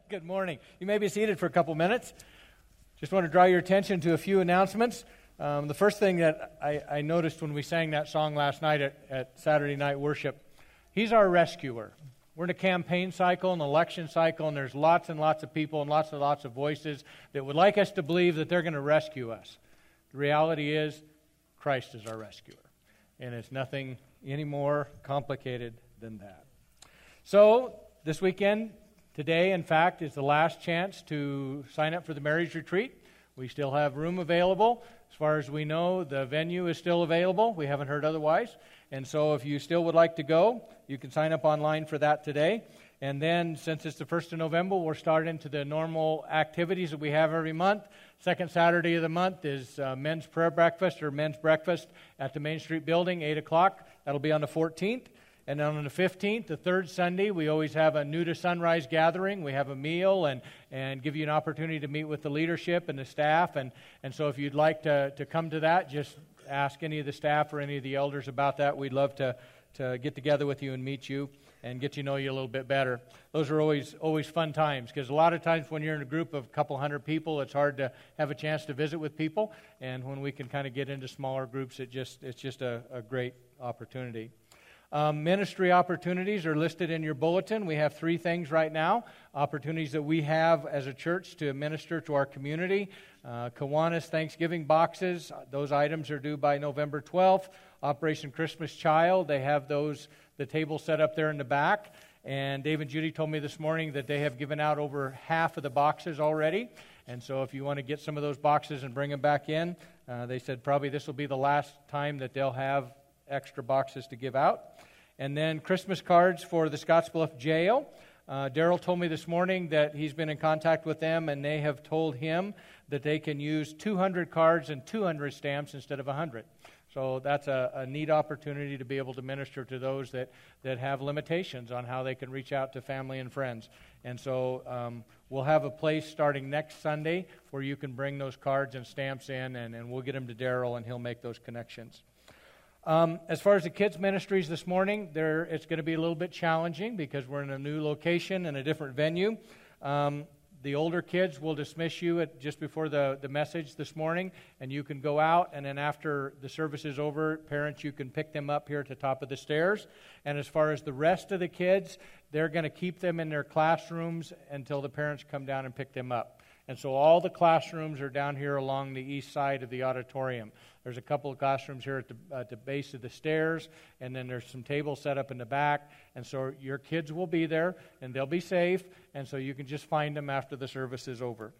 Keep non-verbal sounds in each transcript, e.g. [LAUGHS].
[LAUGHS] Good morning. You may be seated for a couple minutes. Just want to draw your attention to a few announcements. Um, the first thing that I, I, noticed when we sang that song last night at, at Saturday night worship, he's our rescuer. We're in a campaign cycle, an election cycle, and there's lots and lots of people and lots and lots of voices that would like us to believe that they're going to rescue us. The reality is, Christ is our rescuer. And it's nothing any more complicated than that. So, this weekend, today, in fact, is the last chance to sign up for the marriage retreat. We still have room available. As far as we know, the venue is still available. We haven't heard otherwise. And so, if you still would like to go, you can sign up online for that today. And then, since it's the 1st of November, we'll start into the normal activities that we have every month. Second Saturday of the month is uh, men's prayer breakfast or men's breakfast at the Main Street building, 8 o'clock. That'll be on the 14th. And on the 15th, the third Sunday, we always have a new to sunrise gathering. We have a meal and, and give you an opportunity to meet with the leadership and the staff. And, and so if you'd like to, to come to that, just ask any of the staff or any of the elders about that. We'd love to, to get together with you and meet you and get to know you a little bit better. Those are always always fun times because a lot of times when you're in a group of a couple hundred people, it's hard to have a chance to visit with people. And when we can kind of get into smaller groups, it just it's just a, a great opportunity. Um, ministry opportunities are listed in your bulletin. We have three things right now opportunities that we have as a church to minister to our community. Uh, Kiwanis Thanksgiving boxes, those items are due by November 12th. Operation Christmas Child, they have those, the table set up there in the back. And Dave and Judy told me this morning that they have given out over half of the boxes already. And so if you want to get some of those boxes and bring them back in, uh, they said probably this will be the last time that they'll have extra boxes to give out. And then Christmas cards for the Scottsbluff Jail. Uh, Daryl told me this morning that he's been in contact with them and they have told him that they can use 200 cards and 200 stamps instead of 100. So that's a, a, neat opportunity to be able to minister to those that, that have limitations on how they can reach out to family and friends. And so um, we'll have a place starting next Sunday where you can bring those cards and stamps in, and, and we'll get them to Daryl, and he'll make those connections. Um, as far as the kids' ministries this morning, it's going to be a little bit challenging because we're in a new location and a different venue. Um, the older kids will dismiss you at just before the, the message this morning, and you can go out. And then after the service is over, parents, you can pick them up here at the top of the stairs. And as far as the rest of the kids, they're going to keep them in their classrooms until the parents come down and pick them up. And so all the classrooms are down here along the east side of the auditorium. There's a couple of classrooms here at the, at the base of the stairs, and then there's some tables set up in the back. And so your kids will be there, and they'll be safe, and so you can just find them after the service is over.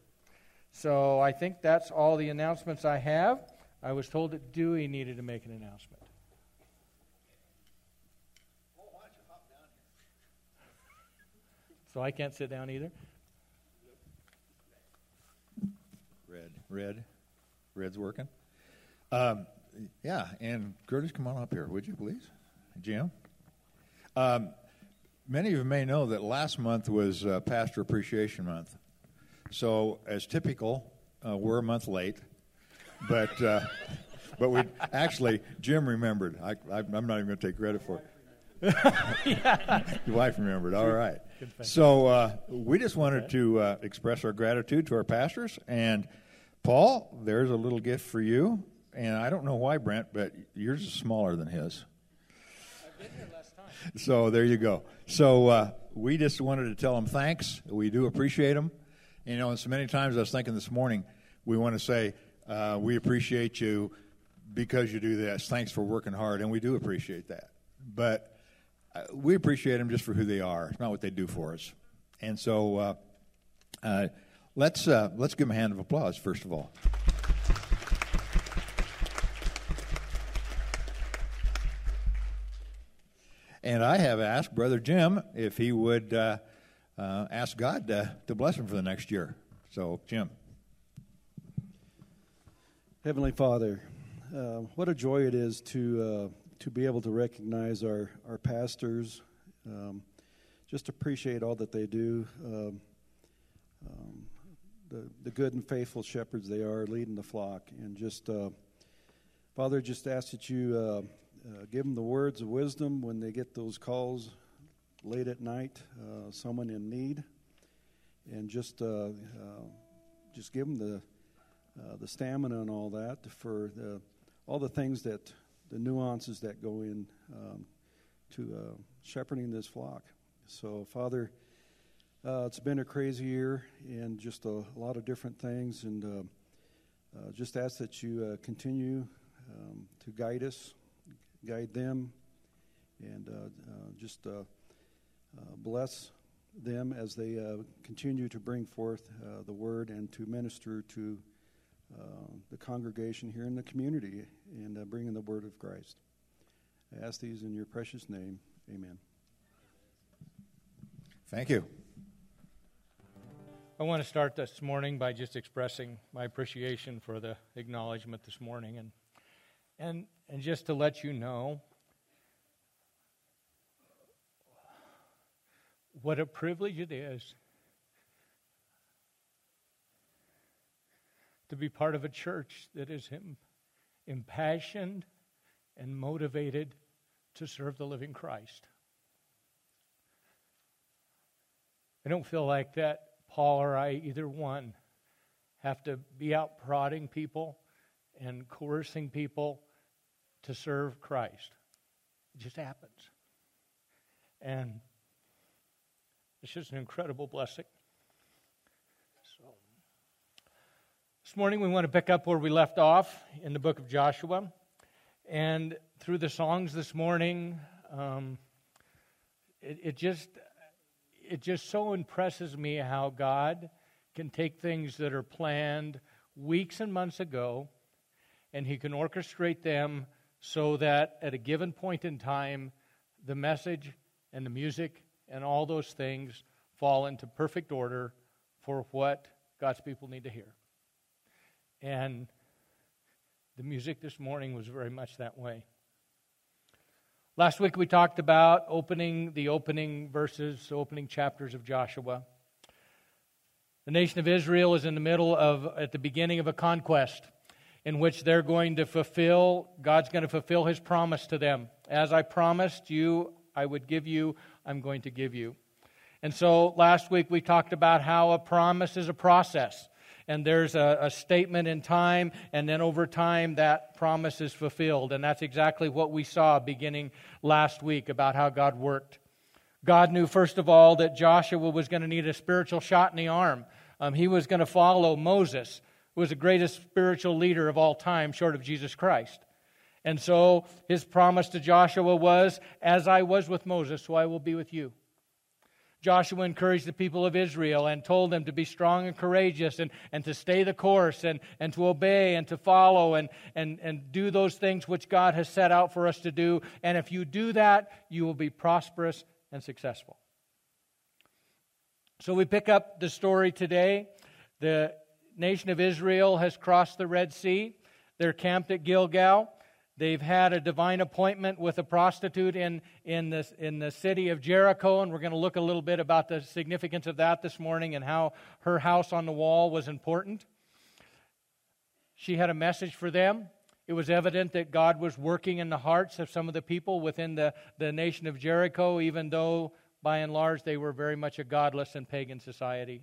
So I think that's all the announcements I have. I was told that Dewey needed to make an announcement. so I can't sit down either. Red, red, red's working. Um, yeah, and Curtis, come on up here, would you please? Jim? Um, many of you may know that last month was uh, Pastor Appreciation Month. So, as typical, uh, we're a month late, but uh, [LAUGHS] but we actually Jim remembered. I, am not even going to take credit for it. Your wife remembered. All right. So uh, we just wanted to uh, express our gratitude to our pastors. And Paul, there's a little gift for you and I don't know why, Brent, but yours is smaller than his. So there you go. So uh, we just wanted to tell them thanks. We do appreciate them. You know, and so many times I was thinking this morning, we want to say uh, we appreciate you because you do this. Thanks for working hard, and we do appreciate that. But uh, we appreciate them just for who they are. Not what they do for us. And so uh, uh, let's uh, let's give him a hand of applause first of all. And I have asked Brother Jim if he would uh, uh, ask God to, to bless him for the next year. So, Jim. Heavenly Father, uh, what a joy it is to uh, to be able to recognize our our pastors. Um, just appreciate all that they do. Um, um, the the good and faithful shepherds they are, leading the flock, and just uh, Father, just ask that you uh, uh, give them the words of wisdom when they get those calls late at night, uh, someone in need. and just uh, just give them the the stamina and all that for the, all the things that the nuances that go in um, to shepherding this flock. So, Father, uh, it's been a crazy year and just a, a lot of different things, and uh, uh, just ask that you uh, continue um, to guide us, guide them, and just bless them as they continue to bring forth the word and to minister to the congregation here in the community and bringing the word of Christ. I ask these in your precious name. Amen. Thank you. I want to start this morning by just expressing my appreciation for the acknowledgement this morning and and and just to let you know what a privilege it is to be part of a church that is impassioned and motivated to serve the living Christ. I don't feel like that Paul or I, either one, have to be out prodding people and coercing people to serve Christ. It just happens. And it's just an incredible blessing. So, this morning we want to pick up where we left off in the book of Joshua. And through the songs this morning, um, it, it just it just so impresses me how God can take things that are planned weeks and months ago and he can orchestrate them so that at a given point in time the message and the music and all those things fall into perfect order for what God's people need to hear. And the music this morning was very much that way. Last week we talked about opening the opening verses, opening chapters of Joshua. The nation of Israel is in the middle of, at the beginning of a conquest in which they're going to fulfill, God's going to fulfill his promise to them. As I promised you, I would give you, I'm going to give you. And so last week we talked about how a promise is a process and there's a, a, statement in time, and then over time that promise is fulfilled. And that's exactly what we saw beginning last week about how God worked. God knew, first of all, that Joshua was going to need a spiritual shot in the arm. Um, he was going to follow Moses, who was the greatest spiritual leader of all time, short of Jesus Christ. And so his promise to Joshua was, As I was with Moses, so I will be with you. Joshua encouraged the people of Israel and told them to be strong and courageous and, and to stay the course and, and to obey and to follow and, and, and do those things which God has set out for us to do. And if you do that, you will be prosperous and successful. So we pick up the story today. The nation of Israel has crossed the Red Sea. They're camped at Gilgal. They've had a divine appointment with a prostitute in, in, the, in the city of Jericho, and we're going to look a little bit about the significance of that this morning and how her house on the wall was important. She had a message for them. It was evident that God was working in the hearts of some of the people within the, the nation of Jericho, even though by and large they were very much a godless and pagan society.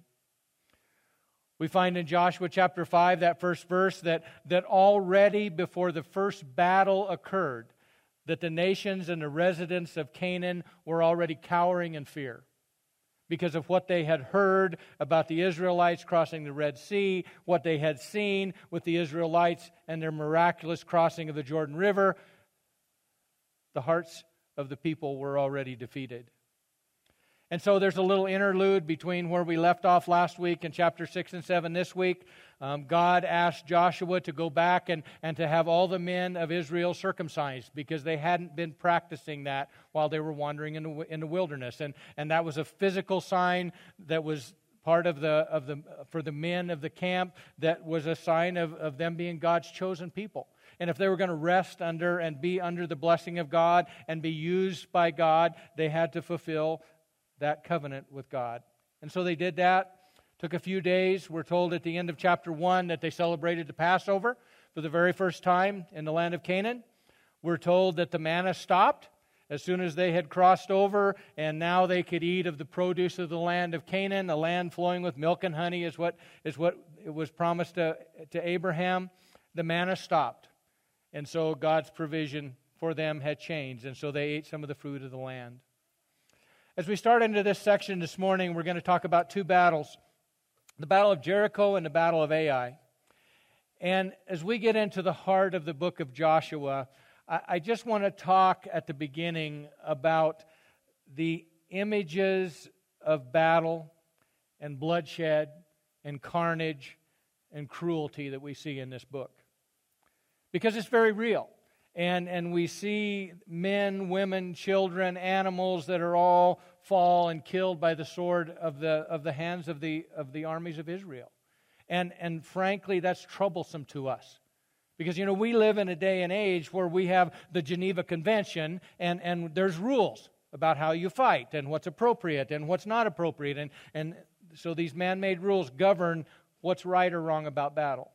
We find in Joshua chapter 5, that first verse, that, that already before the first battle occurred, that the nations and the residents of Canaan were already cowering in fear because of what they had heard about the Israelites crossing the Red Sea, what they had seen with the Israelites and their miraculous crossing of the Jordan River. The hearts of the people were already defeated. And so there's a little interlude between where we left off last week in chapter 6 and 7 this week. Um, God asked Joshua to go back and, and to have all the men of Israel circumcised because they hadn't been practicing that while they were wandering in the, in the wilderness. And, and that was a physical sign that was part of the, of the, for the men of the camp that was a sign of, of them being God's chosen people. And if they were going to rest under and be under the blessing of God and be used by God, they had to fulfill that covenant with God. And so they did that. Took a few days. We're told at the end of chapter 1 that they celebrated the Passover for the very first time in the land of Canaan. We're told that the manna stopped as soon as they had crossed over, and now they could eat of the produce of the land of Canaan, a land flowing with milk and honey, is what, is what it was promised to, to Abraham, the manna stopped. And so God's provision for them had changed, and so they ate some of the fruit of the land. As we start into this section this morning, we're going to talk about two battles the Battle of Jericho and the Battle of Ai. And as we get into the heart of the book of Joshua, I, I just want to talk at the beginning about the images of battle and bloodshed and carnage and cruelty that we see in this book. Because it's very real. And, and we see men, women, children, animals that are all fall and killed by the sword of the, of the hands of the, of the armies of Israel. And, and frankly, that's troublesome to us. Because, you know, we live in a day and age where we have the Geneva Convention and, and there's rules about how you fight and what's appropriate and what's not appropriate. And, and so these man made rules govern what's right or wrong about battle.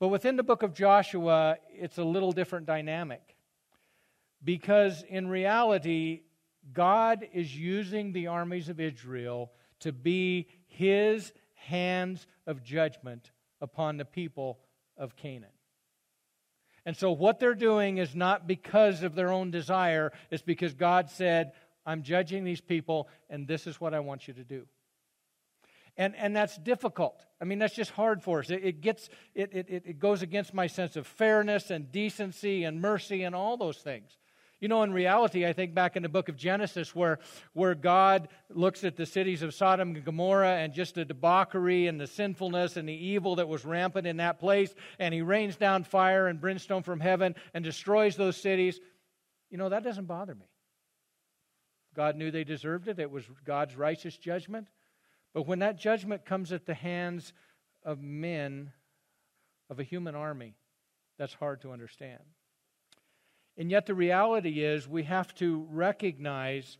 But within the book of Joshua, it's a little different dynamic. Because in reality, God is using the armies of Israel to be his hands of judgment upon the people of Canaan. And so, what they're doing is not because of their own desire, it's because God said, I'm judging these people, and this is what I want you to do. And, and that's difficult. I mean, that's just hard for us. It, it gets, it, it, it goes against my sense of fairness and decency and mercy and all those things. You know, in reality, I think back in the book of Genesis where, where God looks at the cities of Sodom and Gomorrah and just the debauchery and the sinfulness and the evil that was rampant in that place, and he rains down fire and brimstone from heaven and destroys those cities. You know, that doesn't bother me. God knew they deserved it, it was God's righteous judgment. But when that judgment comes at the hands of men, of a human army, that's hard to understand. And yet, the reality is, we have to recognize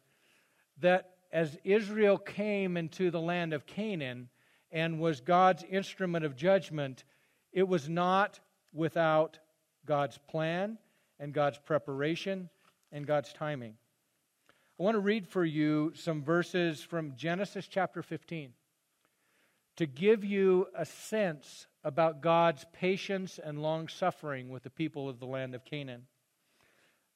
that as Israel came into the land of Canaan and was God's instrument of judgment, it was not without God's plan and God's preparation and God's timing. I want to read for you some verses from Genesis chapter 15 to give you a sense about God's patience and long suffering with the people of the land of Canaan.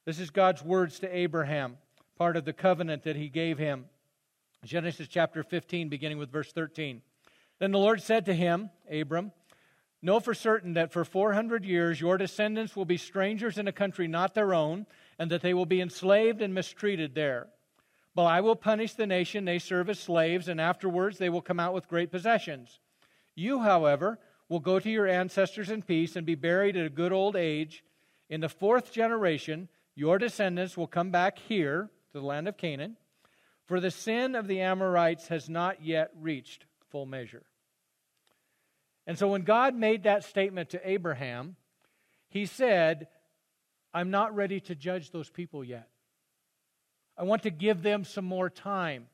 This is God's words to Abraham, part of the covenant that he gave him. Genesis chapter 15, beginning with verse 13. Then the Lord said to him, Abram, Know for certain that for 400 years your descendants will be strangers in a country not their own, and that they will be enslaved and mistreated there. But I will punish the nation they serve as slaves, and afterwards they will come out with great possessions. You, however, will go to your ancestors in peace and be buried at a good old age. In the fourth generation, your descendants will come back here to the land of Canaan, for the sin of the Amorites has not yet reached full measure. And so when God made that statement to Abraham, he said, I'm not ready to judge those people yet. I want to give them some more time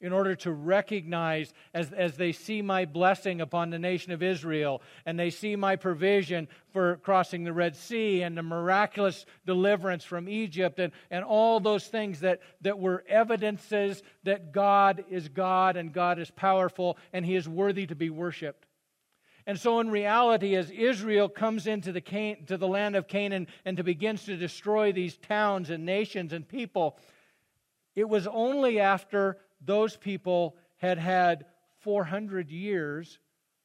in order to recognize as, as they see my blessing upon the nation of Israel and they see my provision for crossing the Red Sea and the miraculous deliverance from Egypt and, and all those things that, that were evidences that God is God and God is powerful and He is worthy to be worshiped. And so, in reality, as Israel comes into the, Can- to the land of Canaan and to begins to destroy these towns and nations and people, it was only after those people had had 400 years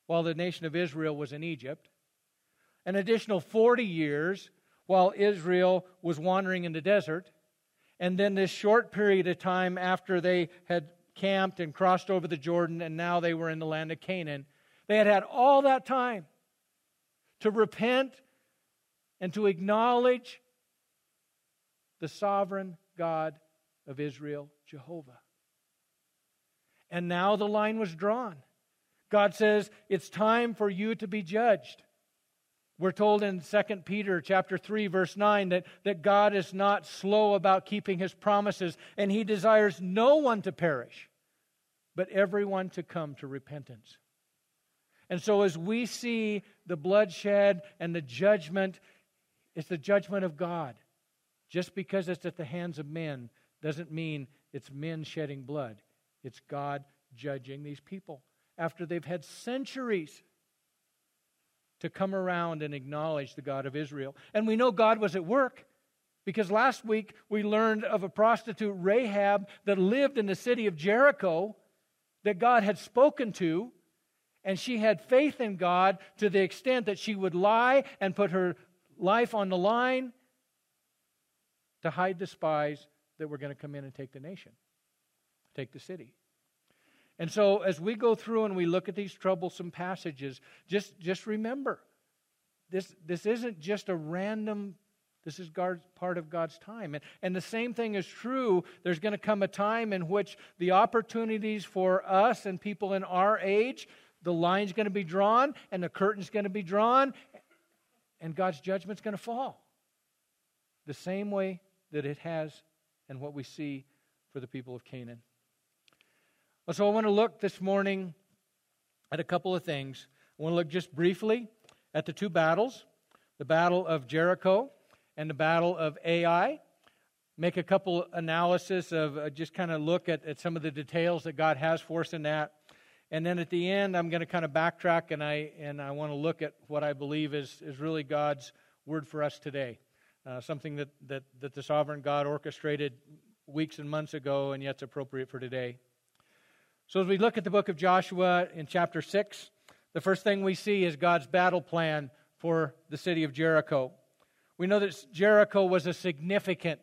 while the nation of Israel was in Egypt, an additional 40 years while Israel was wandering in the desert, and then this short period of time after they had camped and crossed over the Jordan and now they were in the land of Canaan. They had had all that time to repent and to acknowledge the sovereign God of Israel, Jehovah. And now the line was drawn. God says, it's time for you to be judged. We're told in 2 Peter chapter 3 verse 9 that, that God is not slow about keeping his promises and he desires no one to perish but everyone to come to repentance. And so as we see the bloodshed and the judgment it's the judgment of God Just because it's at the hands of men doesn't mean it's men shedding blood. It's God judging these people after they've had centuries to come around and acknowledge the God of Israel. And we know God was at work because last week we learned of a prostitute, Rahab, that lived in the city of Jericho that God had spoken to. And she had faith in God to the extent that she would lie and put her life on the line to hide the spies that were going to come in and take the nation, take the city. And so, as we go through and we look at these troublesome passages, just, just remember this, this isn't just a random, this is God's, part of God's time. And, and the same thing is true. There's going to come a time in which the opportunities for us and people in our age, the line's going to be drawn and the curtain's going to be drawn, and God's judgment's going to fall. The same way that it has and what we see for the people of Canaan. So I want to look this morning at a couple of things. I want to look just briefly at the two battles the battle of Jericho and the battle of Ai. Make a couple analysis of uh, just kind of look at, at some of the details that God has for us in that. And then at the end, I'm going to kind of backtrack and I, and I want to look at what I believe is, is really God's word for us today. Uh, something that, that, that the sovereign God orchestrated weeks and months ago, and yet it's appropriate for today. So, as we look at the book of Joshua in chapter 6, the first thing we see is God's battle plan for the city of Jericho. We know that Jericho was a significant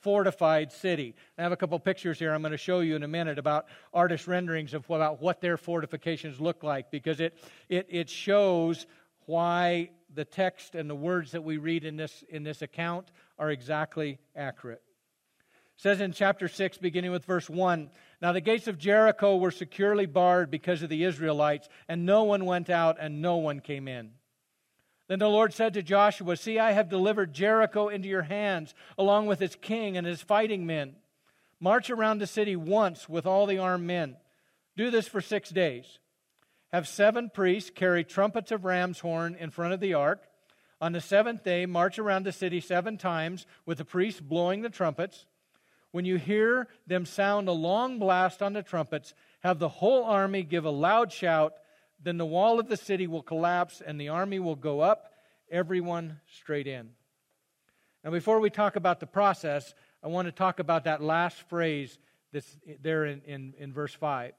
fortified city. I have a couple pictures here I'm going to show you in a minute about artist renderings of about what their fortifications look like because it, it, it shows why the text and the words that we read in this, in this account are exactly accurate. It says in chapter 6, beginning with verse 1 Now the gates of Jericho were securely barred because of the Israelites, and no one went out and no one came in. Then the Lord said to Joshua, See, I have delivered Jericho into your hands, along with its king and his fighting men. March around the city once with all the armed men. Do this for six days. Have seven priests carry trumpets of ram's horn in front of the ark. On the seventh day, march around the city seven times with the priests blowing the trumpets. When you hear them sound a long blast on the trumpets, have the whole army give a loud shout. Then the wall of the city will collapse and the army will go up, everyone straight in. Now, before we talk about the process, I want to talk about that last phrase that's there in, in, in verse 5.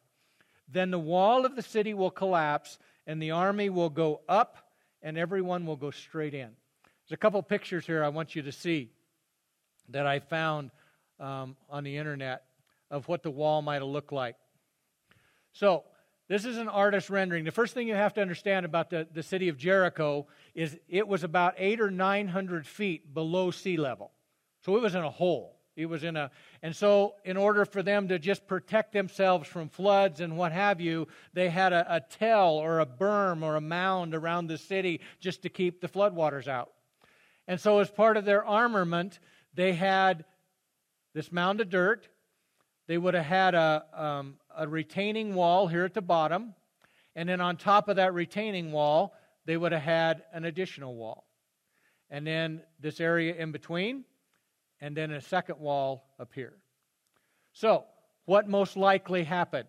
Then the wall of the city will collapse and the army will go up and everyone will go straight in. There's a couple pictures here I want you to see that I found um, on the internet of what the wall might have looked like. So, this is an artist rendering. The first thing you have to understand about the, the city of Jericho is it was about eight or nine hundred feet below sea level. So it was in a hole. It was in a, and so in order for them to just protect themselves from floods and what have you, they had a, a tell or a berm or a mound around the city just to keep the floodwaters out. And so, as part of their armament, they had this mound of dirt. They would have had a, um, a retaining wall here at the bottom. And then on top of that retaining wall, they would have had an additional wall. And then this area in between, and then a second wall here. So, what most likely happened?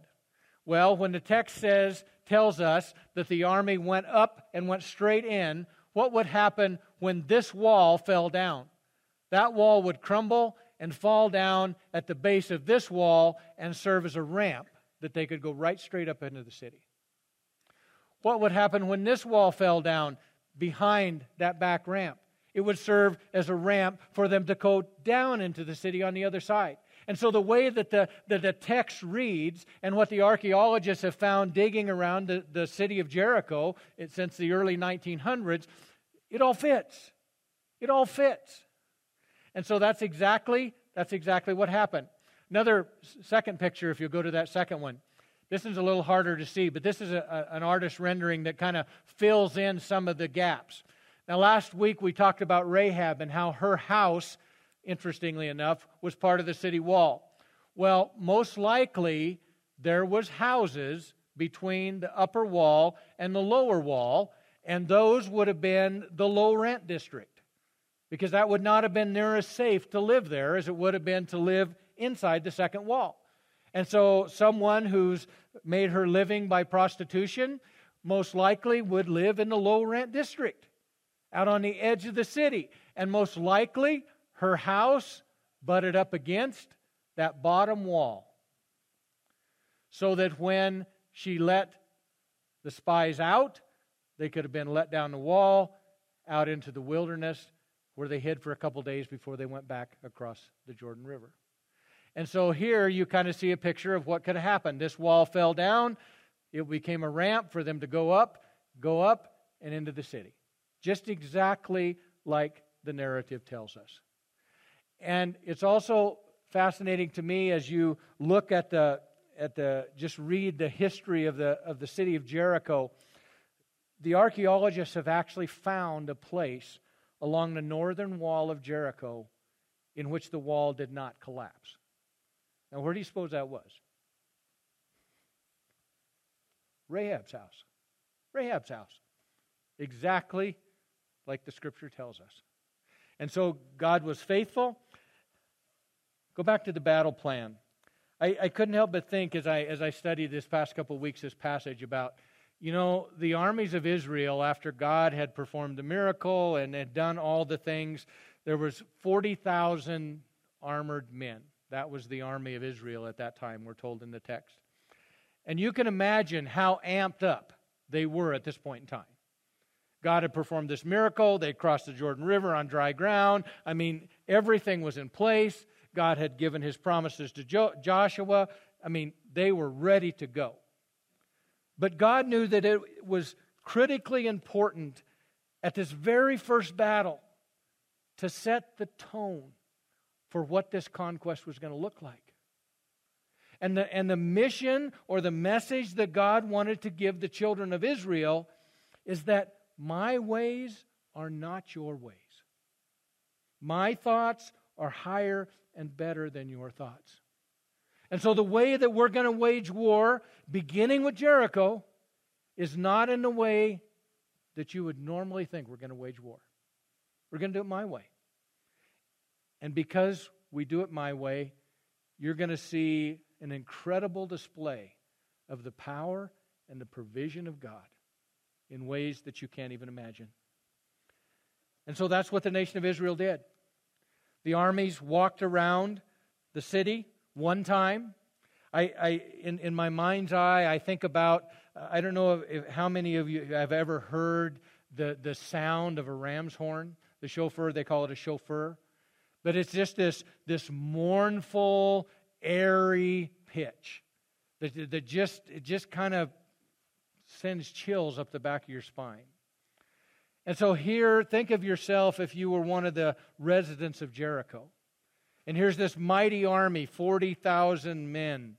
Well, when the text says, tells us that the army went up and went straight in, what would happen when this wall fell down? That wall would crumble and fall down at the base of this wall and serve as a ramp that they could go right straight up into the city. What would happen when this wall fell down behind that back ramp? It would serve as a ramp for them to go down into the city on the other side. And so, the way that the, that the text reads and what the archaeologists have found digging around the, the city of Jericho it, since the early 1900s, it all fits. It all fits. And so that's exactly that's exactly what happened. Another second picture, if you go to that second one. This is a little harder to see, but this is a, a, an artist rendering that kind of fills in some of the gaps. Now, last week we talked about Rahab and how her house, interestingly enough, was part of the city wall. Well, most likely there was houses between the upper wall and the lower wall, and those would have been the low rent district. because that would not have been near as safe to live there as it would have been to live inside the second wall. And so, someone who's made her living by prostitution most likely would live in the low rent district out on the edge of the city. And most likely, her house butted up against that bottom wall. So that when she let the spies out, they could have been let down the wall out into the wilderness where they hid for a couple days before they went back across the Jordan River. And so here you kind of see a picture of what could have happened. This wall fell down, it became a ramp for them to go up, go up, and into the city. Just exactly like the narrative tells us. And it's also fascinating to me as you look at the at the just read the history of the of the city of Jericho. The archaeologists have actually found a place along the northern wall of Jericho in which the wall did not collapse. Now, where do you suppose that was? Rahab's house. Rahab's house. Exactly like the scripture tells us. And so God was faithful. Go back to the battle plan. I, I couldn't help but think as I, as I studied this past couple of weeks this passage about you know, the armies of Israel, after God had performed the miracle and had done all the things, there was 40,000 armored men. That was the army of Israel at that time, we're told in the text. And you can imagine how amped up they were at this point in time. God had performed this miracle. They crossed the Jordan River on dry ground. I mean, everything was in place. God had given his promises to jo- Joshua. I mean, they were ready to go. But God knew that it was critically important at this very first battle to set the tone for what this conquest was going to look like. And the, and the mission or the message that God wanted to give the children of Israel is that my ways are not your ways. My thoughts are higher and better than your thoughts. And so the way that we're going to wage war, beginning with Jericho, is not in the way that you would normally think we're going to wage war. We're going to do it my way. And because we do it my way, you're going to see an incredible display of the power and the provision of God in ways that you can't even imagine. And so that's what the nation of Israel did. The armies walked around the city one time. I, I in, in my mind's eye, I think about, I don't know if, how many of you have ever heard the, the sound of a ram's horn. The shofar, they call it a shofar. But it's just this, this mournful, airy pitch that, that just, it just kind of sends chills up the back of your spine. And so here, think of yourself if you were one of the residents of Jericho. And here's this mighty army 40,000 men,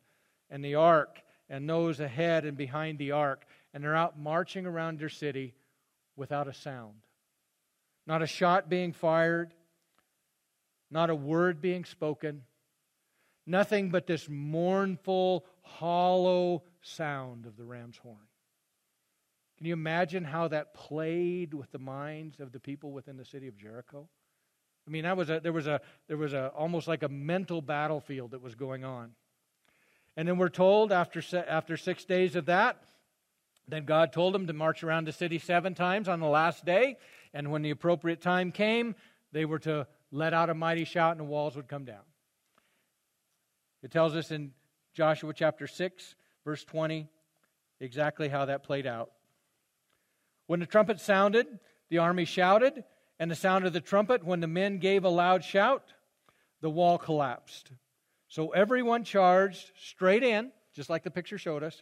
and the ark, and those ahead and behind the ark. And they're out marching around their city without a sound. Not a shot being fired, not a word being spoken, nothing but this mournful, hollow sound of the ram's horn. Can you imagine how that played with the minds of the people within the city of Jericho? I mean, that was a, there was a there was a almost like a mental battlefield that was going on. And then we're told after after six days of that, then God told them to march around the city seven times on the last day, and when the appropriate time came, they were to let out a mighty shout, and the walls would come down. It tells us in Joshua chapter 6, verse 20, exactly how that played out. When the trumpet sounded, the army shouted, and the sound of the trumpet, when the men gave a loud shout, the wall collapsed. So everyone charged straight in, just like the picture showed us,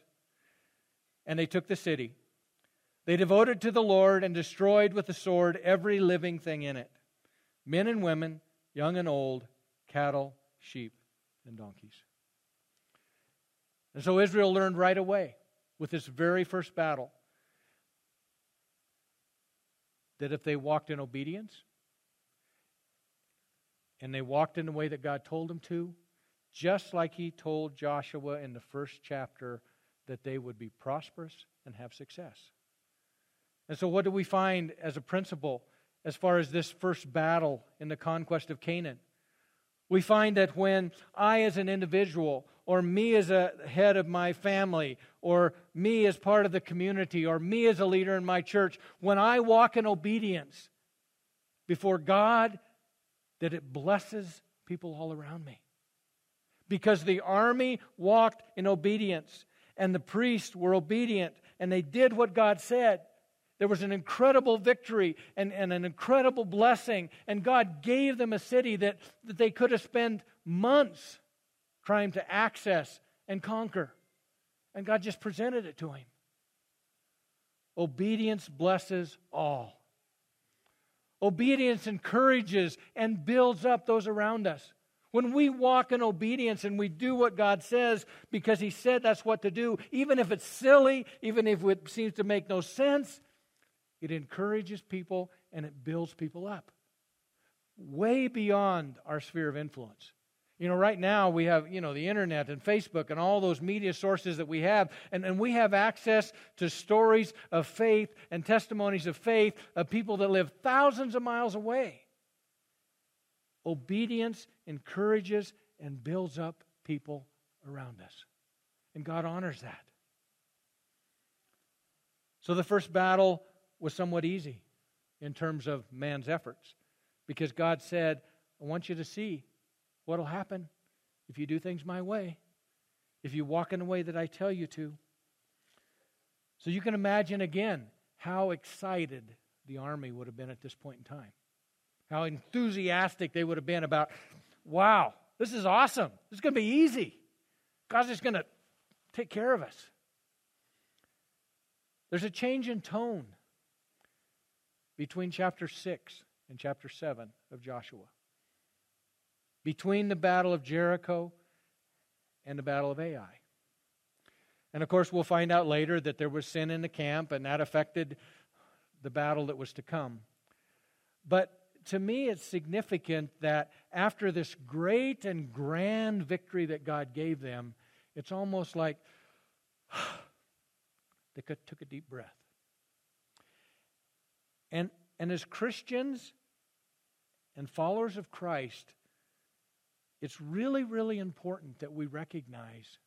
and they took the city. They devoted to the Lord and destroyed with the sword every living thing in it men and women, young and old, cattle, sheep, and donkeys. And so Israel learned right away with this very first battle that if they walked in obedience and they walked in the way that God told them to, just like He told Joshua in the first chapter, that they would be prosperous and have success. And so, what do we find as a principle as far as this first battle in the conquest of Canaan. We find that when I, as an individual, or me as a head of my family, or me as part of the community, or me as a leader in my church, when I walk in obedience before God, that it blesses people all around me. Because the army walked in obedience, and the priests were obedient, and they did what God said. There was an incredible victory and, and an incredible blessing, and God gave them a city that, that they could have spent months trying to access and conquer. And God just presented it to him. Obedience blesses all. Obedience encourages and builds up those around us. When we walk in obedience and we do what God says because He said that's what to do, even if it's silly, even if it seems to make no sense, it encourages people and it builds people up. Way beyond our sphere of influence. You know, right now we have, you know, the internet and Facebook and all those media sources that we have, and, and we have access to stories of faith and testimonies of faith of people that live thousands of miles away. Obedience encourages and builds up people around us. And God honors that. So the first battle was somewhat easy in terms of man's efforts because God said, I want you to see what will happen if you do things my way, if you walk in the way that I tell you to. So you can imagine again how excited the army would have been at this point in time. How enthusiastic they would have been about, wow, this is awesome. This is going to be easy. God's just going to take care of us. There's a change in tone between chapter 6 and chapter 7 of Joshua. Between the battle of Jericho and the battle of Ai. And of course, we'll find out later that there was sin in the camp, and that affected the battle that was to come. But to me, it's significant that after this great and grand victory that God gave them, it's almost like [SIGHS] they took a deep breath. And, and as Christians and followers of Christ, it's really, really important that we recognize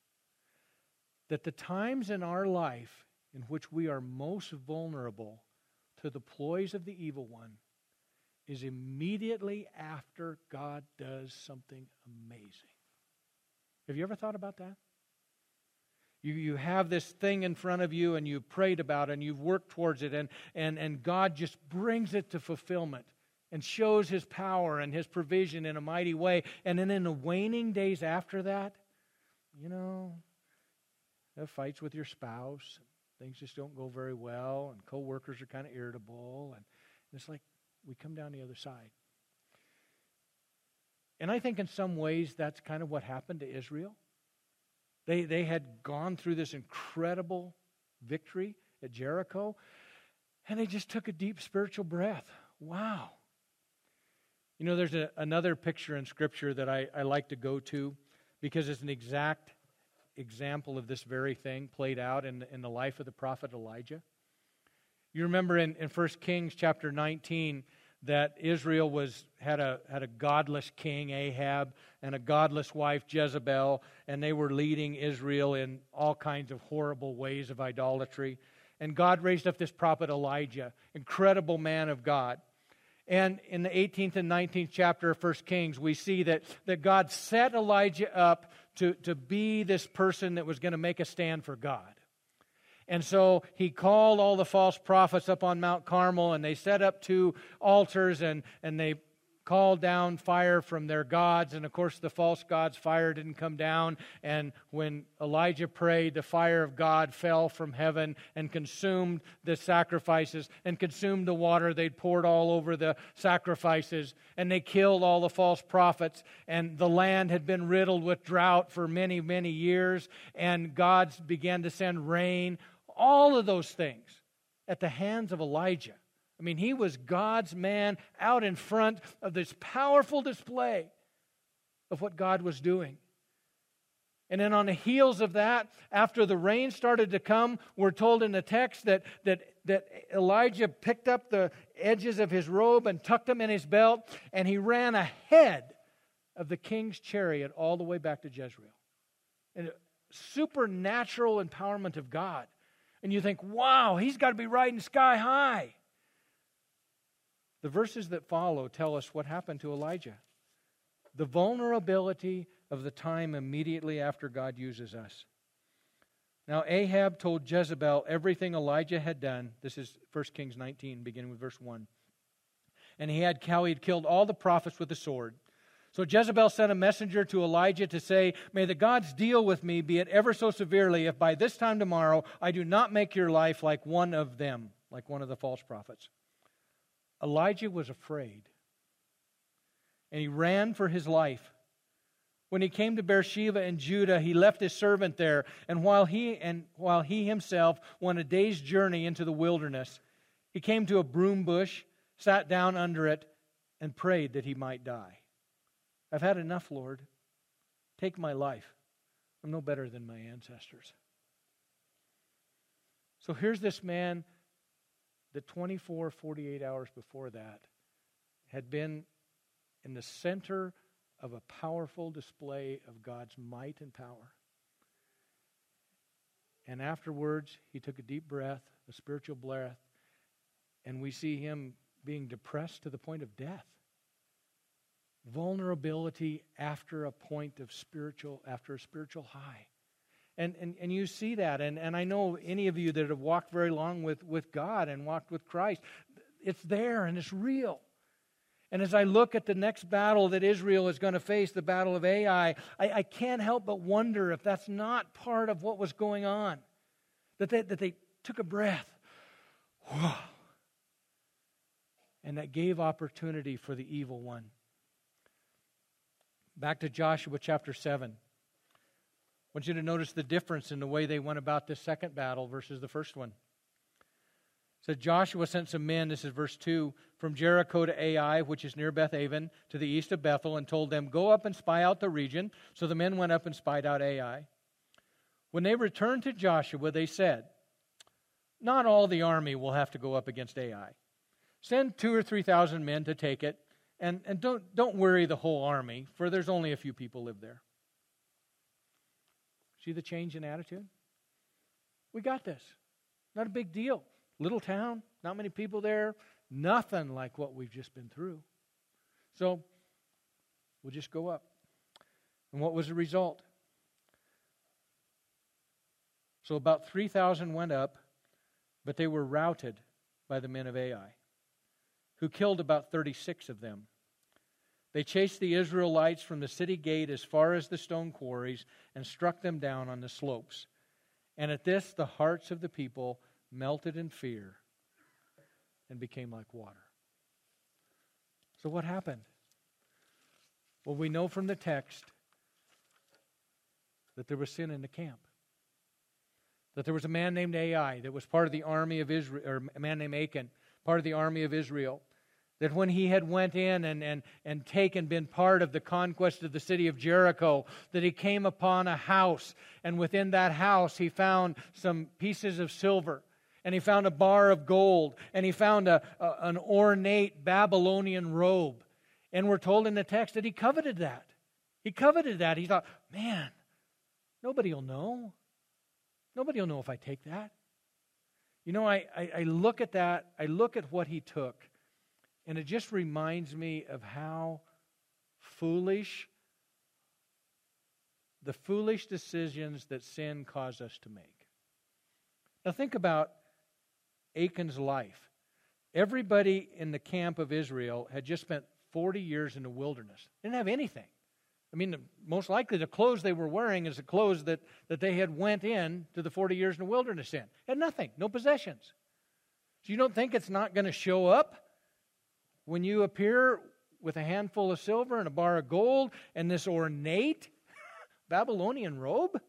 that the times in our life in which we are most vulnerable to the ploys of the evil one is immediately after God does something amazing. Have you ever thought about that? You, you have this thing in front of you and you've prayed about it and you've worked towards it, and, and, and God just brings it to fulfillment and shows his power and his provision in a mighty way. And then in the waning days after that, you know, fights with your spouse, things just don't go very well, and coworkers are kind of irritable, and it's like we come down the other side. And I think in some ways that's kind of what happened to Israel. They, they had gone through this incredible victory at Jericho, and they just took a deep spiritual breath. Wow. You know, there's a, another picture in Scripture that I, I like to go to because it's an exact example of this very thing played out in, in the life of the prophet Elijah. You remember in, in 1 Kings chapter 19, that Israel was, had, a, had a godless king, Ahab, and a godless wife, Jezebel, and they were leading Israel in all kinds of horrible ways of idolatry. And God raised up this prophet Elijah, incredible man of God. And in the 18th and 19th chapter of 1 Kings, we see that, that God set Elijah up to, to be this person that was going to make a stand for God. And so he called all the false prophets up on Mount Carmel, and they set up two altars, and, and they called down fire from their gods. And of course, the false gods' fire didn't come down. And when Elijah prayed, the fire of God fell from heaven and consumed the sacrifices and consumed the water they'd poured all over the sacrifices. And they killed all the false prophets. And the land had been riddled with drought for many, many years. And God began to send rain all of those things at the hands of Elijah. I mean, he was God's man out in front of this powerful display of what God was doing. And then on the heels of that, after the rain started to come, we're told in the text that, that that Elijah picked up the edges of his robe and tucked them in his belt, and he ran ahead of the king's chariot all the way back to Jezreel. And supernatural empowerment of God. And you think, wow, he's got to be riding sky high. The verses that follow tell us what happened to Elijah. The vulnerability of the time immediately after God uses us. Now, Ahab told Jezebel everything Elijah had done. This is 1 Kings 19, beginning with verse 1. And he had how he had killed all the prophets with the sword. So Jezebel sent a messenger to Elijah to say, May the gods deal with me, be it ever so severely, if by this time tomorrow I do not make your life like one of them, like one of the false prophets. Elijah was afraid, and he ran for his life. When he came to Beersheba in Judah, he left his servant there, and while he and while he himself went a day's journey into the wilderness, he came to a broom bush, sat down under it, and prayed that he might die. I've had enough, Lord. Take my life. I'm no better than my ancestors. So here's this man that 24, 48 hours before that had been in the center of a powerful display of God's might and power. And afterwards, he took a deep breath, a spiritual breath, and we see him being depressed to the point of death vulnerability after a point of spiritual, after a spiritual high. And, and, and you see that. And, and I know any of you that have walked very long with, with God and walked with Christ, it's there and it's real. And as I look at the next battle that Israel is going to face, the battle of Ai, I, I can't help but wonder if that's not part of what was going on. That they, that they took a breath. Whoa. And that gave opportunity for the evil one Back to Joshua chapter 7. Want you to notice the difference in the way they went about this second battle versus the first one. Said Joshua sent some men, this is verse 2, from Jericho to Ai, which is near Beth Aven, to the east of Bethel, and told them, Go up and spy out the region. So the men went up and spied out Ai. When they returned to Joshua, they said, Not all the army will have to go up against Ai. Send two or three thousand men to take it, and, and don't, don't worry the whole army, for there's only a few people live there. See the change in attitude? We got this. Not a big deal. Little town, not many people there, nothing like what we've just been through. So we'll just go up. And what was the result? So about 3,000 went up, but they were routed by the men of Ai, who killed about 36 of them. They chased the Israelites from the city gate as far as the stone quarries and struck them down on the slopes. And at this, the hearts of the people melted in fear and became like water. So, what happened? Well, we know from the text that there was sin in the camp. That there was a man named Ai that was part of the army of Israel, or a man named Achan, part of the army of Israel that when he had went in and, and, and taken been part of the conquest of the city of jericho that he came upon a house. And within that house he found some pieces of silver. And he found a bar of gold. And he found a, a, an ornate babylonian robe. And we're told in the text that he coveted that. He coveted that. He thought man nobody will know. Nobody will know if i take that. You know I, I, I look at that. I look at what he took and it just reminds me of how foolish, the foolish decisions that sin caused us to make. Now, think about Achan's life. Everybody in the camp of Israel had just spent 40 years in the wilderness, they didn't have anything. I mean, most likely the clothes they were wearing is the clothes that, that they had went in to the 40 years in the wilderness in. Had nothing, no possessions. So you don't think it's not going to show up? When you appear with a handful of silver and a bar of gold and this ornate [LAUGHS] Babylonian robe?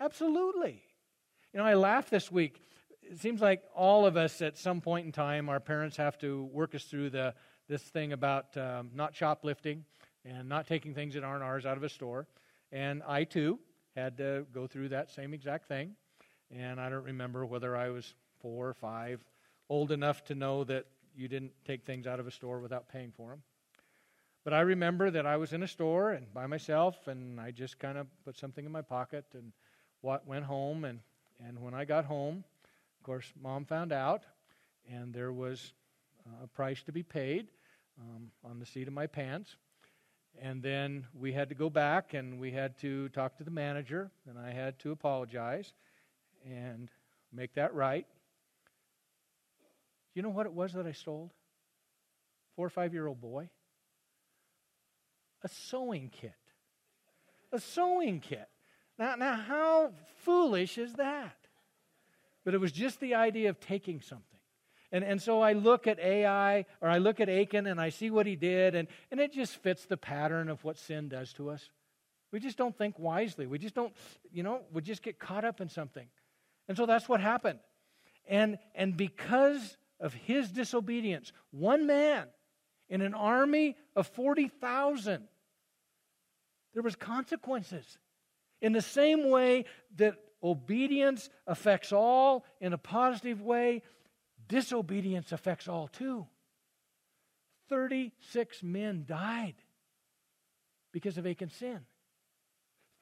Absolutely. You know, I laughed this week. It seems like all of us at some point in time, our parents have to work us through the, this thing about um, not shoplifting and not taking things that aren't ours out of a store. And I too had to go through that same exact thing. And I don't remember whether I was four or five, old enough to know that you didn't take things out of a store without paying for them. But I remember that I was in a store and by myself, and I just kind of put something in my pocket and went home. And, and when I got home, of course, mom found out, and there was a price to be paid um, on the seat of my pants. And then we had to go back and we had to talk to the manager, and I had to apologize and make that right. You know what it was that I stole? Four or five year old boy. A sewing kit. A sewing kit. Now, now, how foolish is that? But it was just the idea of taking something. And, and so I look at Ai, or I look at Achan, and I see what he did, and, and it just fits the pattern of what sin does to us. We just don't think wisely. We just don't, you know, we just get caught up in something. And so that's what happened. And, and because of his disobedience, one man in an army of 40,000, there was consequences. In the same way that obedience affects all in a positive way, disobedience affects all too. 36 men died because of Achan's sin.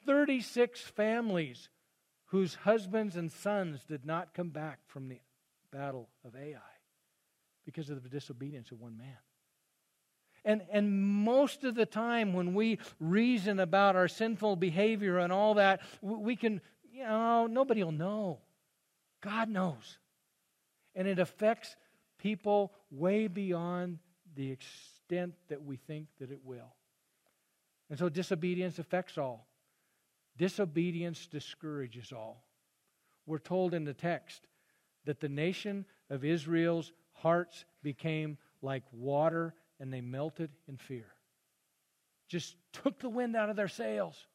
36 families whose husbands and sons did not come back from the battle of Ai because of the disobedience of one man. And, and most of the time, when we reason about our sinful behavior and all that, we can, you know, nobody will know. God knows. And it affects people way beyond the extent that we think that it will. And so disobedience affects all. Disobedience discourages all. We're told in the text that the nation of Israel's hearts became like water and they melted in fear. Just took the wind out of their sails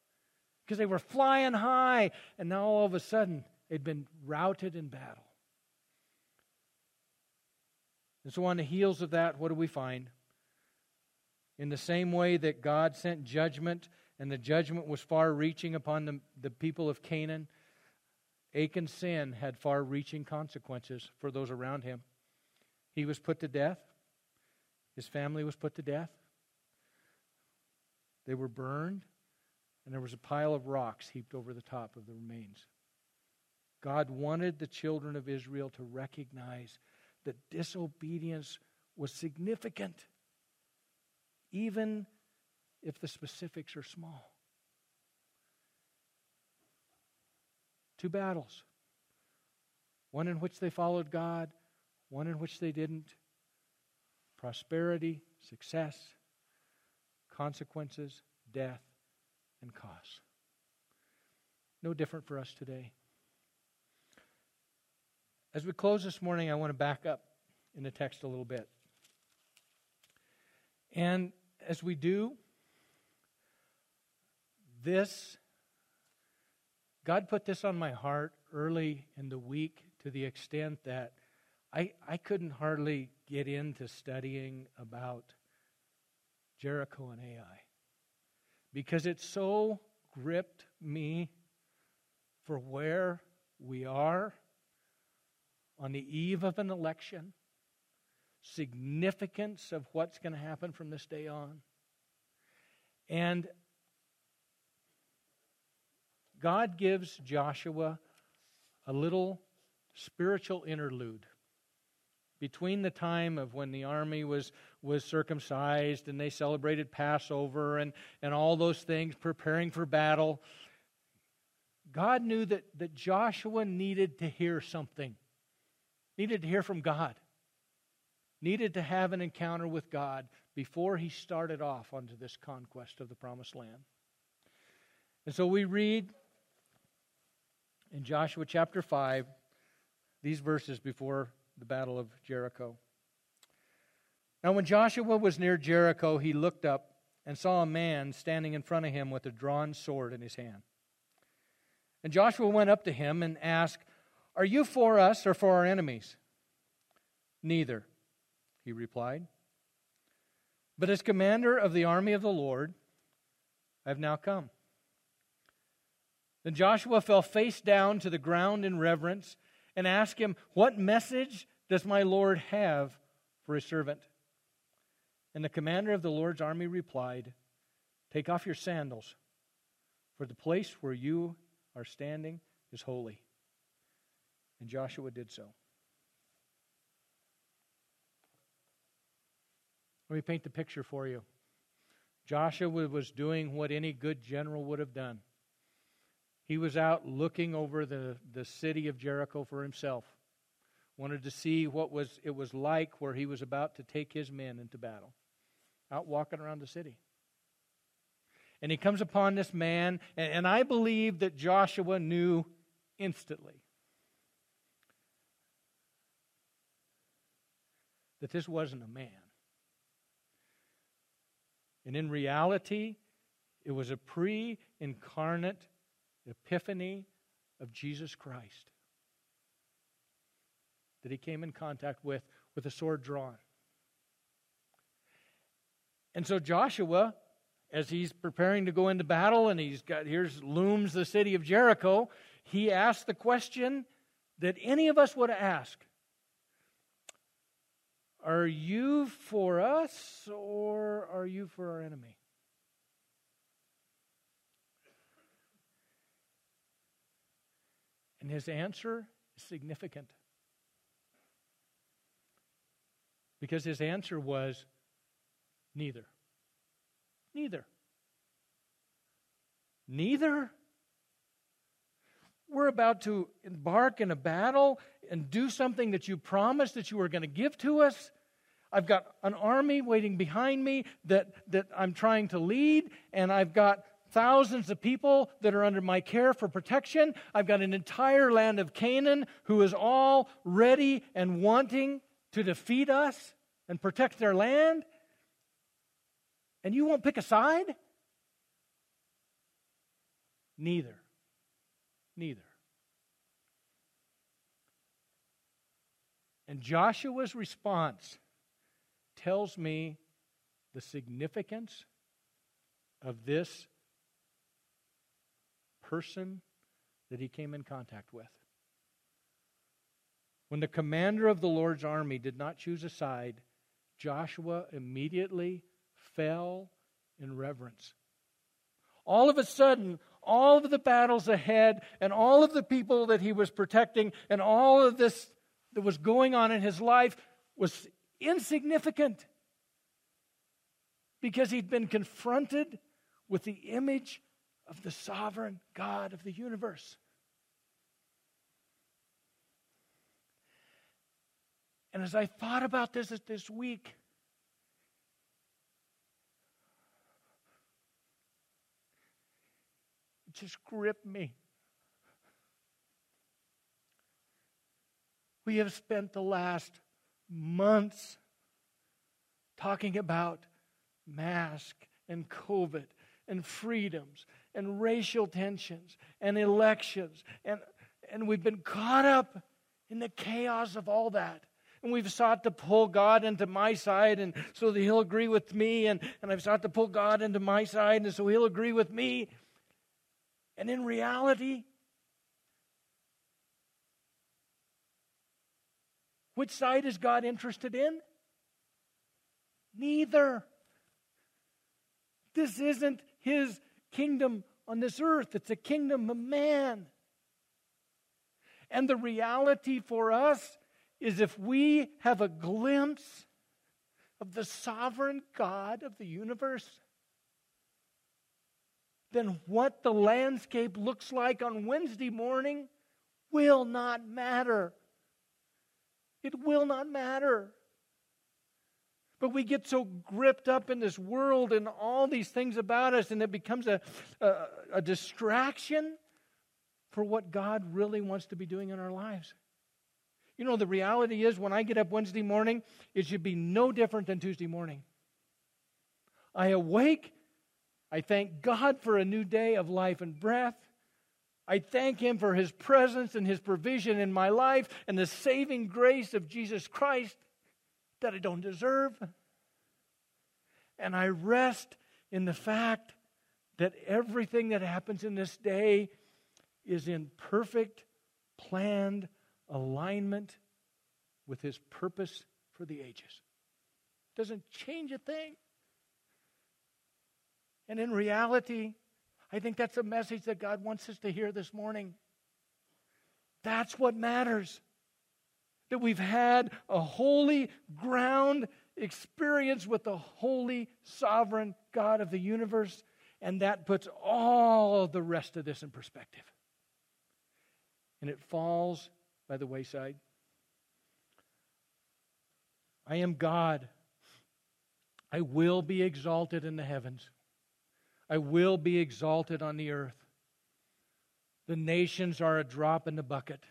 because they were flying high, and now all of a sudden they'd been routed in battle. And so, on the heels of that, what do we find? In the same way that God sent judgment, and the judgment was far reaching upon the, the people of Canaan, Achan's sin had far reaching consequences for those around him. He was put to death, his family was put to death, they were burned, and there was a pile of rocks heaped over the top of the remains. God wanted the children of Israel to recognize that disobedience was significant, even if the specifics are small. Two battles one in which they followed God, one in which they didn't. Prosperity, success, consequences, death, and cost. No different for us today. As we close this morning, I want to back up in the text a little bit. And as we do, this, God put this on my heart early in the week to the extent that I, I couldn't hardly get into studying about Jericho and Ai because it so gripped me for where we are on the eve of an election, significance of what's going to happen from this day on. And God gives Joshua a little spiritual interlude between the time of when the army was, was circumcised and they celebrated Passover and, and all those things, preparing for battle. God knew that, that Joshua needed to hear something needed to hear from God, needed to have an encounter with God before he started off onto this conquest of the promised land. And so we read in Joshua chapter 5 these verses before the battle of Jericho. Now, when Joshua was near Jericho, he looked up and saw a man standing in front of him with a drawn sword in his hand. And Joshua went up to him and asked, are you for us or for our enemies? Neither, he replied. But as commander of the army of the Lord, I have now come. Then Joshua fell face down to the ground in reverence, and ask him, What message does my Lord have for his servant? And the commander of the Lord's army replied, Take off your sandals, for the place where you are standing is holy. And Joshua did so. Let me paint the picture for you. Joshua was doing what any good general would have done. He was out looking over the, the city of Jericho for himself. Wanted to see what was it was like where he was about to take his men into battle. Out walking around the city. And he comes upon this man, and, and I believe that Joshua knew instantly that this wasn't a man. And in reality, it was a pre incarnate epiphany of Jesus Christ that he came in contact with with a sword drawn. And so Joshua, as he's preparing to go into battle and he's got here's looms the city of Jericho, he asked the question that any of us would ask. Are you for us or are you for our enemy? And his answer is significant. Because his answer was neither. Neither. Neither. We're about to embark in a battle and do something that you promised that you were going to give to us. I've got an army waiting behind me that, that I'm trying to lead, and I've got thousands of people that are under my care for protection. I've got an entire land of Canaan who is all ready and wanting to defeat us and protect their land. And you won't pick a side? Neither. Neither. And Joshua's response tells me the significance of this person that he came in contact with. When the commander of the Lord's army did not choose a side, Joshua immediately fell in reverence. All of a sudden, all of the battles ahead and all of the people that he was protecting and all of this that was going on in his life was insignificant because he'd been confronted with the image of the sovereign God of the universe. And as I thought about this this week, it just gripped me. We have spent the last months talking about mask and COVID and freedoms and racial tensions and elections. And, and we've been caught up in the chaos of all that. And we've sought to pull God into my side and so that He'll agree with me. And, and I've sought to pull God into my side and so He'll agree with me. And in reality, which side is God interested in? Neither. This isn't his kingdom on this earth, it's a kingdom of man. And the reality for us is if we have a glimpse of the sovereign God of the universe, then what the landscape looks like on Wednesday morning will not matter. It will not matter. But we get so gripped up in this world and all these things about us, and it becomes a, a, a distraction for what God really wants to be doing in our lives. You know, the reality is when I get up Wednesday morning, it should be no different than Tuesday morning. I awake, I thank God for a new day of life and breath. I thank Him for His presence and His provision in my life and the saving grace of Jesus Christ that I don't deserve. And I rest in the fact that everything that happens in this day is in perfect, planned alignment with His purpose for the ages. Doesn't change a thing. And in reality, I think that's a message that God wants us to hear this morning. That's what matters. That we've had a holy ground experience with the holy, sovereign God of the universe, and that puts all the rest of this in perspective. And it falls by the wayside. I am God. I will be exalted in the heavens. I will be exalted on the earth. The nations are a drop in the bucket.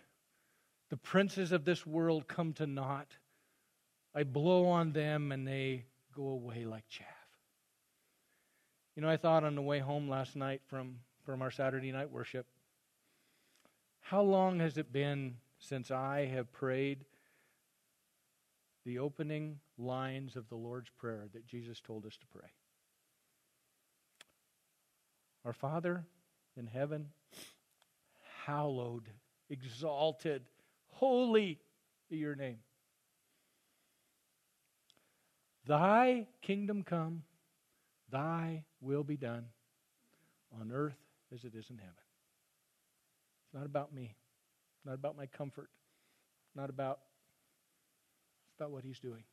The princes of this world come to naught. I blow on them and they go away like chaff. You know, I thought on the way home last night from, from our Saturday night worship, how long has it been since I have prayed the opening lines of the Lord's Prayer that Jesus told us to pray? Our Father in heaven, hallowed, exalted, holy be your name. Thy kingdom come, thy will be done on earth as it is in heaven. It's not about me, not about my comfort, not about it's about what he's doing.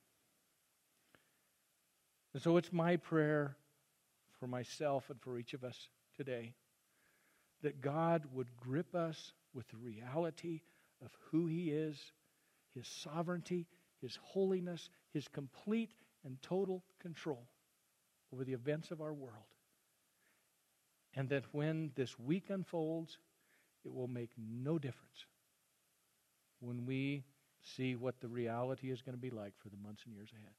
And so it's my prayer for myself and for each of us today that God would grip us with the reality of who He is, His sovereignty, His holiness, His complete and total control over the events of our world. And that when this week unfolds, it will make no difference when we see what the reality is going to be like for the months and years ahead.